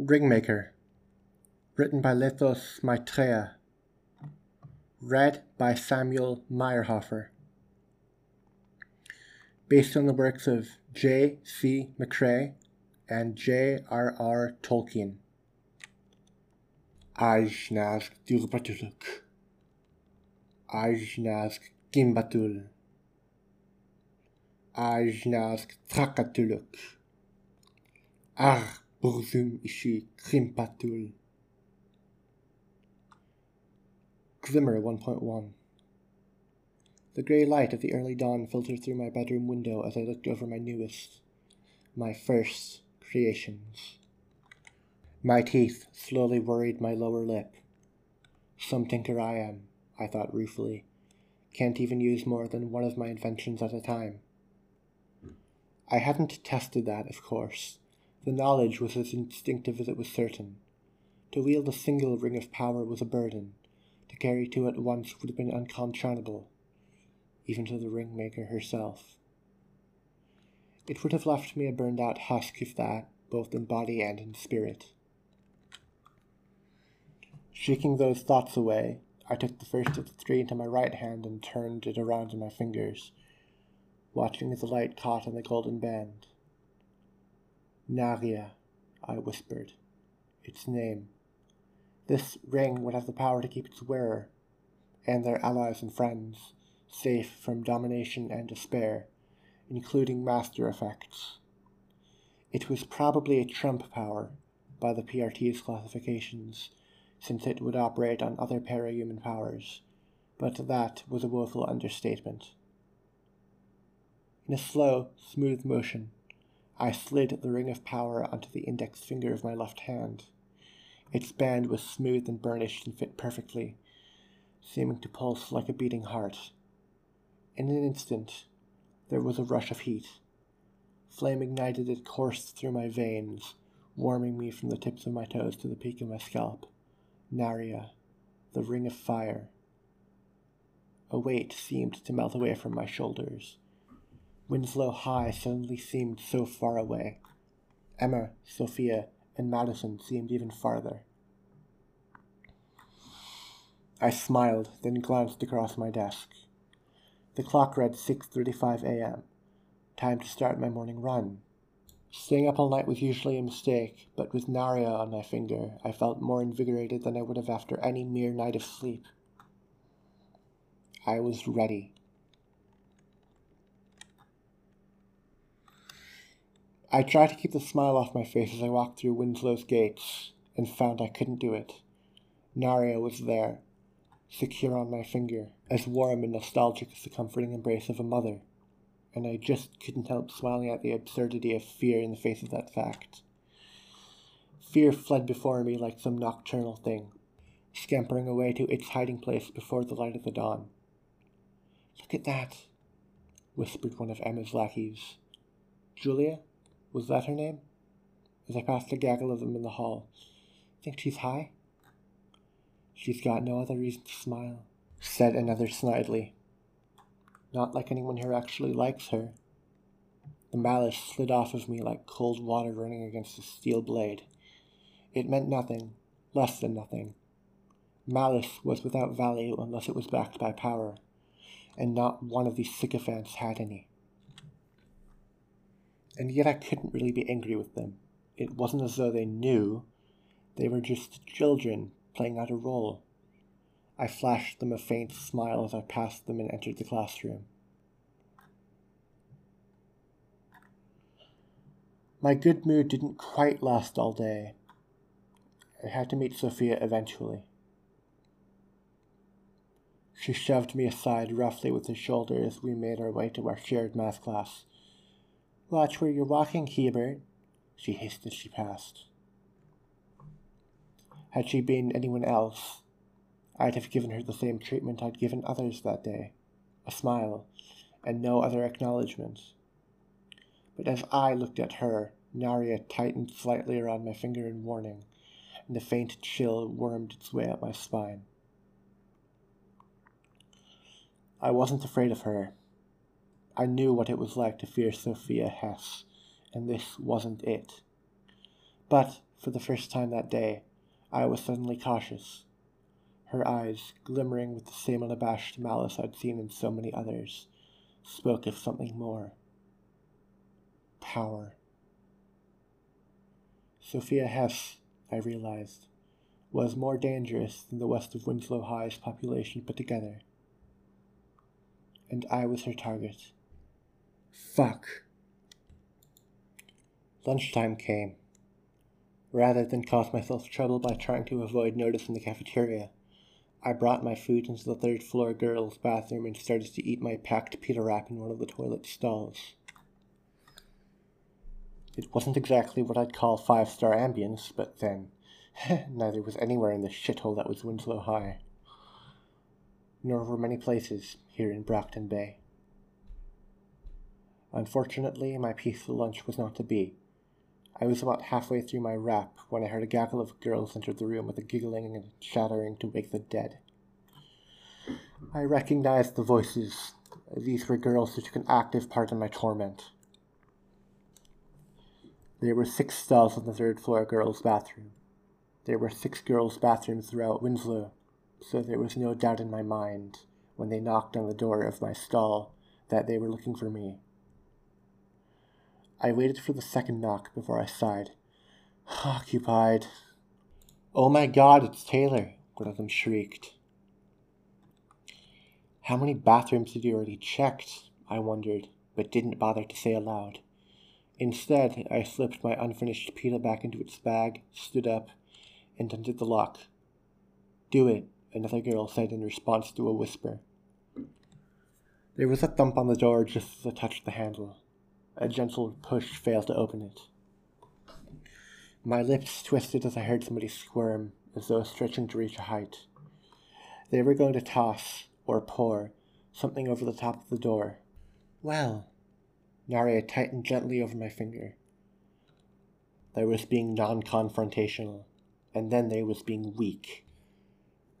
Ringmaker, written by Lithos Maitreya, read by Samuel Meyerhofer. Based on the works of J. C. McCrae and J. R. R. Tolkien. Ajnaz Durbatuluk. Ajnaz Gimbatul. Ajnaz Trakatuluk. Ar Burzum Ishi Krimpatul. Glimmer 1.1 The grey light of the early dawn filtered through my bedroom window as I looked over my newest, my first creations. My teeth slowly worried my lower lip. Some tinker I am, I thought ruefully. Can't even use more than one of my inventions at a time. I hadn't tested that, of course, the knowledge was as instinctive as it was certain. To wield a single ring of power was a burden. To carry two at once would have been unconscionable, even to the ringmaker herself. It would have left me a burned out husk if that, both in body and in spirit. Shaking those thoughts away, I took the first of the three into my right hand and turned it around in my fingers, watching as the light caught on the golden band. Narya, I whispered. Its name. This ring would have the power to keep its wearer, and their allies and friends, safe from domination and despair, including master effects. It was probably a trump power, by the PRT's classifications, since it would operate on other parahuman powers, but that was a woeful understatement. In a slow, smooth motion, I slid the ring of power onto the index finger of my left hand. Its band was smooth and burnished and fit perfectly, seeming to pulse like a beating heart. In an instant, there was a rush of heat. Flame ignited it coursed through my veins, warming me from the tips of my toes to the peak of my scalp. Narya, the ring of fire. A weight seemed to melt away from my shoulders. Winslow High suddenly seemed so far away. Emma, Sophia, and Madison seemed even farther. I smiled, then glanced across my desk. The clock read 6:35 a.m. Time to start my morning run. Staying up all night was usually a mistake, but with Narya on my finger, I felt more invigorated than I would have after any mere night of sleep. I was ready. I tried to keep the smile off my face as I walked through Winslow's gates and found I couldn't do it. Narya was there, secure on my finger, as warm and nostalgic as the comforting embrace of a mother, and I just couldn't help smiling at the absurdity of fear in the face of that fact. Fear fled before me like some nocturnal thing, scampering away to its hiding place before the light of the dawn. Look at that, whispered one of Emma's lackeys. Julia? Was that her name? As I passed a gaggle of them in the hall. Think she's high? She's got no other reason to smile, said another snidely. Not like anyone here actually likes her. The malice slid off of me like cold water running against a steel blade. It meant nothing, less than nothing. Malice was without value unless it was backed by power, and not one of these sycophants had any and yet I couldn't really be angry with them. It wasn't as though they knew, they were just children playing out a role. I flashed them a faint smile as I passed them and entered the classroom. My good mood didn't quite last all day. I had to meet Sophia eventually. She shoved me aside roughly with her shoulder as we made our way to our shared math class. Watch where you're walking, Hebert, she hissed as she passed. Had she been anyone else, I'd have given her the same treatment I'd given others that day a smile, and no other acknowledgement. But as I looked at her, Narya tightened slightly around my finger in warning, and a faint chill wormed its way up my spine. I wasn't afraid of her. I knew what it was like to fear Sophia Hess, and this wasn't it. But For the first time that day, I was suddenly cautious. Her eyes, glimmering with the same unabashed malice I'd seen in so many others, spoke of something more. Power. Sophia Hess, I realized, was more dangerous than the west of Winslow High's population put together. And I was her target. Fuck. Lunchtime came. Rather than cause myself trouble by trying to avoid notice in the cafeteria, I brought my food into the third floor girls' bathroom and started to eat my packed pita wrap in one of the toilet stalls. It wasn't exactly what I'd call five star ambience, but then, neither was anywhere in the shithole that was Winslow High. Nor were many places here in Brockton Bay. Unfortunately, my peaceful lunch was not to be. I was about halfway through my wrap when I heard a gaggle of girls enter the room with a giggling and chattering to wake the dead. I recognized the voices. These were girls who took an active part in my torment. There were six stalls on the third floor girls' bathroom. There were six girls' bathrooms throughout Winslow, so there was no doubt in my mind, when they knocked on the door of my stall, that they were looking for me. I waited for the second knock before I sighed. Occupied. Oh my god, it's Taylor, one of them shrieked. How many bathrooms had you already checked? I wondered, but didn't bother to say aloud. Instead, I slipped my unfinished pita back into its bag, stood up, and undid the lock. Do it, another girl said in response to a whisper. There was a thump on the door just as I touched the handle. A gentle push failed to open it. My lips twisted as I heard somebody squirm, as though stretching to reach a height. They were going to toss, or pour, something over the top of the door. Well, Narya tightened gently over my finger. There was being non confrontational, and then there was being weak.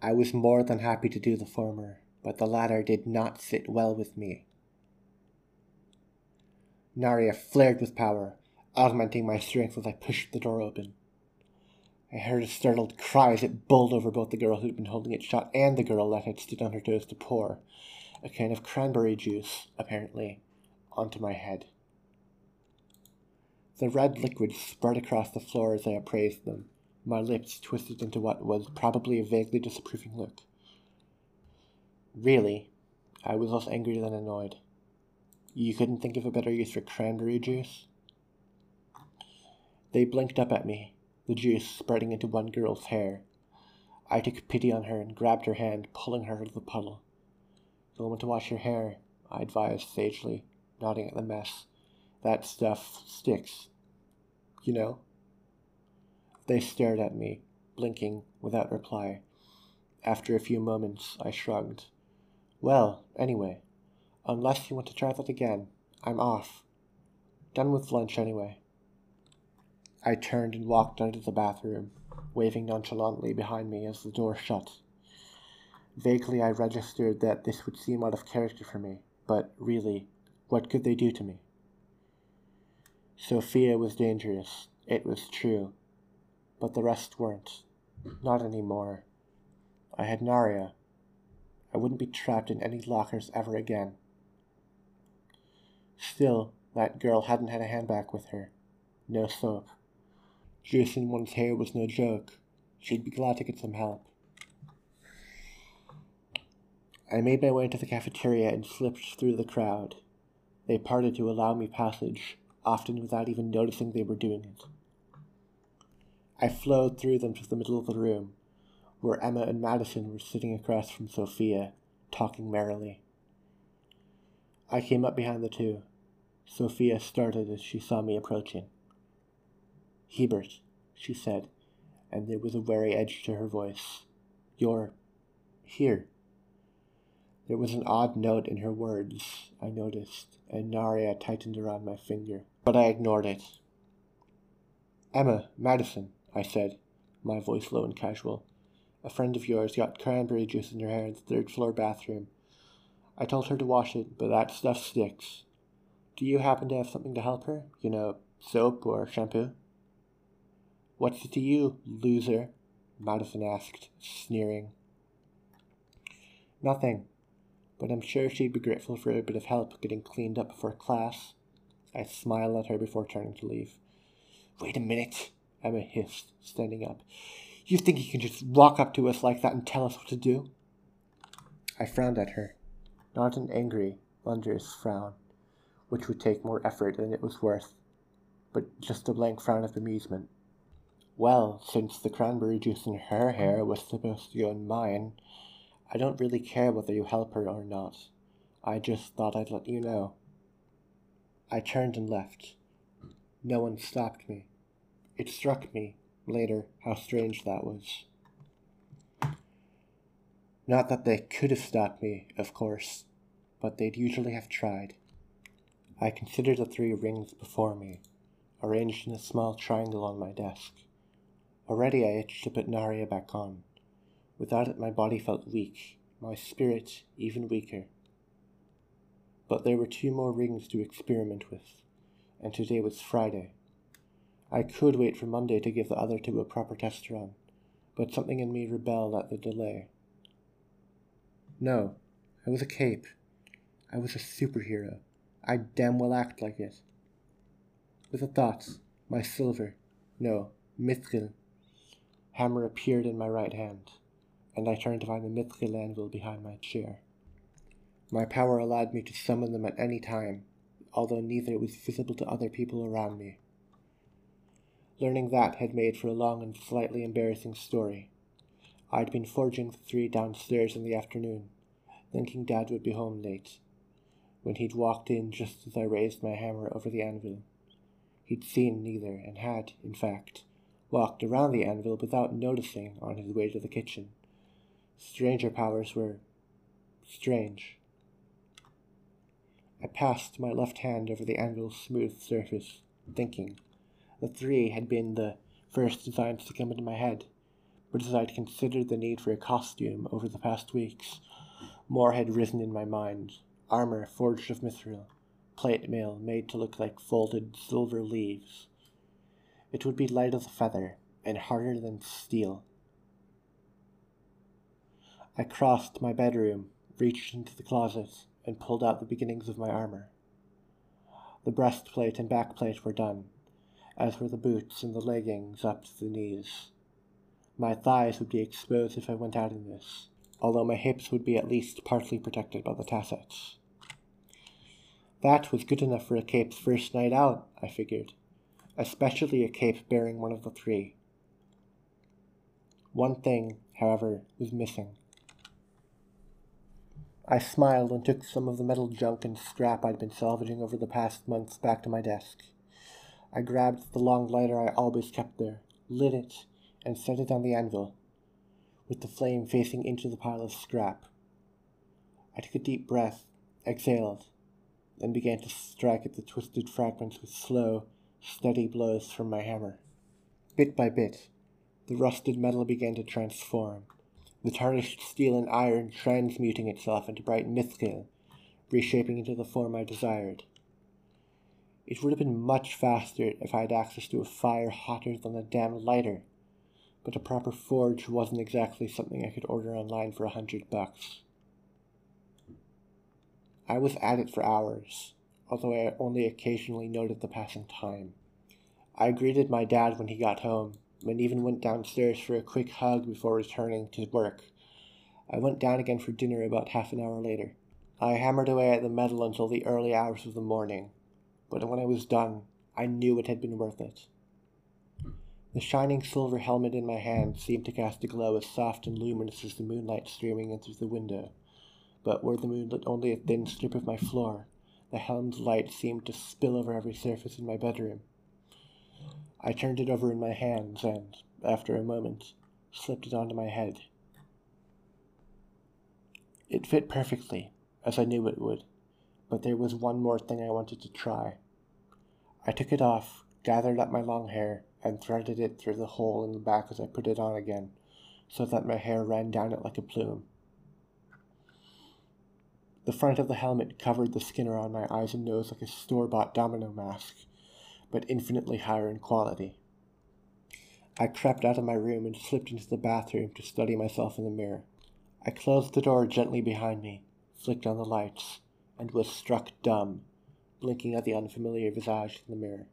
I was more than happy to do the former, but the latter did not sit well with me. Narya flared with power, augmenting my strength as I pushed the door open. I heard a startled cry as it bowled over both the girl who'd been holding it shut and the girl that had stood on her toes to pour, a can of cranberry juice, apparently, onto my head. The red liquid spread across the floor as I appraised them, my lips twisted into what was probably a vaguely disapproving look. Really, I was less angry than annoyed. You couldn't think of a better use for cranberry juice? They blinked up at me, the juice spreading into one girl's hair. I took pity on her and grabbed her hand, pulling her out of the puddle. You'll want to wash your hair, I advised sagely, nodding at the mess. That stuff sticks. You know? They stared at me, blinking without reply. After a few moments, I shrugged. Well, anyway, Unless you want to try that again, I'm off. Done with lunch anyway. I turned and walked out of the bathroom, waving nonchalantly behind me as the door shut. Vaguely, I registered that this would seem out of character for me, but really, what could they do to me? Sophia was dangerous, it was true, but the rest weren't. Not anymore. I had Narya. I wouldn't be trapped in any lockers ever again. Still, that girl hadn't had a handbag with her. No soap. Juicing one's hair was no joke. She'd be glad to get some help. I made my way into the cafeteria and slipped through the crowd. They parted to allow me passage, often without even noticing they were doing it. I flowed through them to the middle of the room, where Emma and Madison were sitting across from Sophia, talking merrily. I came up behind the two. Sophia started as she saw me approaching. Hebert, she said, and there was a wary edge to her voice. You're here. There was an odd note in her words, I noticed, and Narya tightened around my finger, but I ignored it. Emma, Madison, I said, my voice low and casual. A friend of yours got cranberry juice in her hair in the third floor bathroom. I told her to wash it, but that stuff sticks. Do you happen to have something to help her? You know, soap or shampoo? What's it to you, loser? Madison asked, sneering. Nothing, but I'm sure she'd be grateful for a bit of help getting cleaned up before class. I smiled at her before turning to leave. Wait a minute, Emma hissed, standing up. You think you can just walk up to us like that and tell us what to do? I frowned at her, not an angry, wondrous frown, which would take more effort than it was worth, but just a blank frown of amusement. Well, since the cranberry juice in her hair was supposed to go in mine, I don't really care whether you help her or not. I just thought I'd let you know. I turned and left. No one stopped me. It struck me, later, how strange that was. Not that they could have stopped me, of course, but they'd usually have tried. I considered the three rings before me, arranged in a small triangle on my desk. Already I itched to put Narya back on. Without it, my body felt weak, my spirit even weaker. But there were two more rings to experiment with, and today was Friday. I could wait for Monday to give the other two a proper test run, but something in me rebelled at the delay. No, I was a cape. I was a superhero. I'd damn well act like it. With a thought, my silver, no, mithril, hammer appeared in my right hand and I turned to find the mithril anvil behind my chair. My power allowed me to summon them at any time, although neither was visible to other people around me. Learning that had made for a long and slightly embarrassing story. I'd been forging the three downstairs in the afternoon, thinking Dad would be home late, when he'd walked in just as I raised my hammer over the anvil. He'd seen neither, and had, in fact, walked around the anvil without noticing on his way to the kitchen. Stranger powers were strange. I passed my left hand over the anvil's smooth surface, thinking. The three had been the first designs to come into my head, but as I'd considered the need for a costume over the past weeks, more had risen in my mind. Armor forged of mithril, plate mail made to look like folded silver leaves. It would be light as a feather and harder than steel. I crossed my bedroom, reached into the closet, and pulled out the beginnings of my armor. The breastplate and backplate were done, as were the boots and the leggings up to the knees. My thighs would be exposed if I went out in this, although my hips would be at least partly protected by the tassets. That was good enough for a cape's first night out, I figured, especially a cape bearing one of the three. One thing, however, was missing. I smiled and took some of the metal junk and scrap I'd been salvaging over the past months back to my desk. I grabbed the long lighter I always kept there, lit it, and set it on the anvil, with the flame facing into the pile of scrap. I took a deep breath, exhaled, and began to strike at the twisted fragments with slow, steady blows from my hammer. Bit by bit, the rusted metal began to transform, the tarnished steel and iron transmuting itself into bright mithril, reshaping into the form I desired. It would have been much faster if I had access to a fire hotter than a damn lighter, but a proper forge wasn't exactly something I could order online for a hundred bucks. I was at it for hours, although I only occasionally noted the passing time. I greeted my dad when he got home, and even went downstairs for a quick hug before returning to work. I went down again for dinner about half an hour later. I hammered away at the metal until the early hours of the morning, but when I was done, I knew it had been worth it. The shining silver helmet in my hand seemed to cast a glow as soft and luminous as the moonlight streaming in through the window, but where the moon lit only a thin strip of my floor, the helm's light seemed to spill over every surface in my bedroom. I turned it over in my hands and, after a moment, slipped it onto my head. It fit perfectly, as I knew it would, but there was one more thing I wanted to try. I took it off, gathered up my long hair, and threaded it through the hole in the back as I put it on again, so that my hair ran down it like a plume. The front of the helmet covered the skin around my eyes and nose like a store bought domino mask, but infinitely higher in quality. I crept out of my room and slipped into the bathroom to study myself in the mirror. I closed the door gently behind me, flicked on the lights, and was struck dumb, blinking at the unfamiliar visage in the mirror.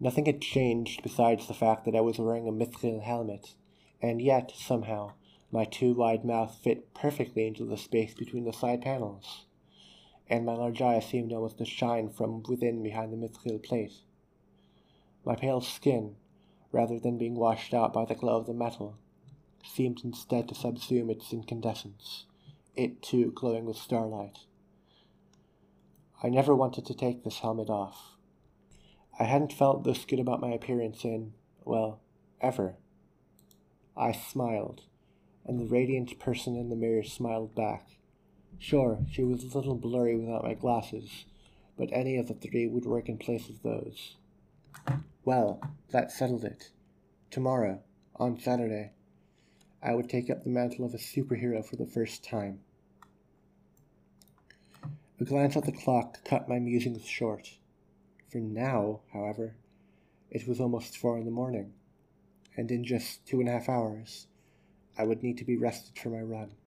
Nothing had changed besides the fact that I was wearing a mithril helmet, and yet, somehow, my too wide mouth fit perfectly into the space between the side panels, and my large eyes seemed almost to shine from within behind the mithril plate. My pale skin, rather than being washed out by the glow of the metal, seemed instead to subsume its incandescence, it too glowing with starlight. I never wanted to take this helmet off. I hadn't felt this good about my appearance in, well, ever. I smiled, and the radiant person in the mirror smiled back. Sure, she was a little blurry without my glasses, but any of the three would work in place of those. Well, that settled it. Tomorrow, on Saturday, I would take up the mantle of a superhero for the first time. A glance at the clock cut my musings short. For now, however, it was almost four in the morning, and in just two and a half hours, I would need to be rested for my run.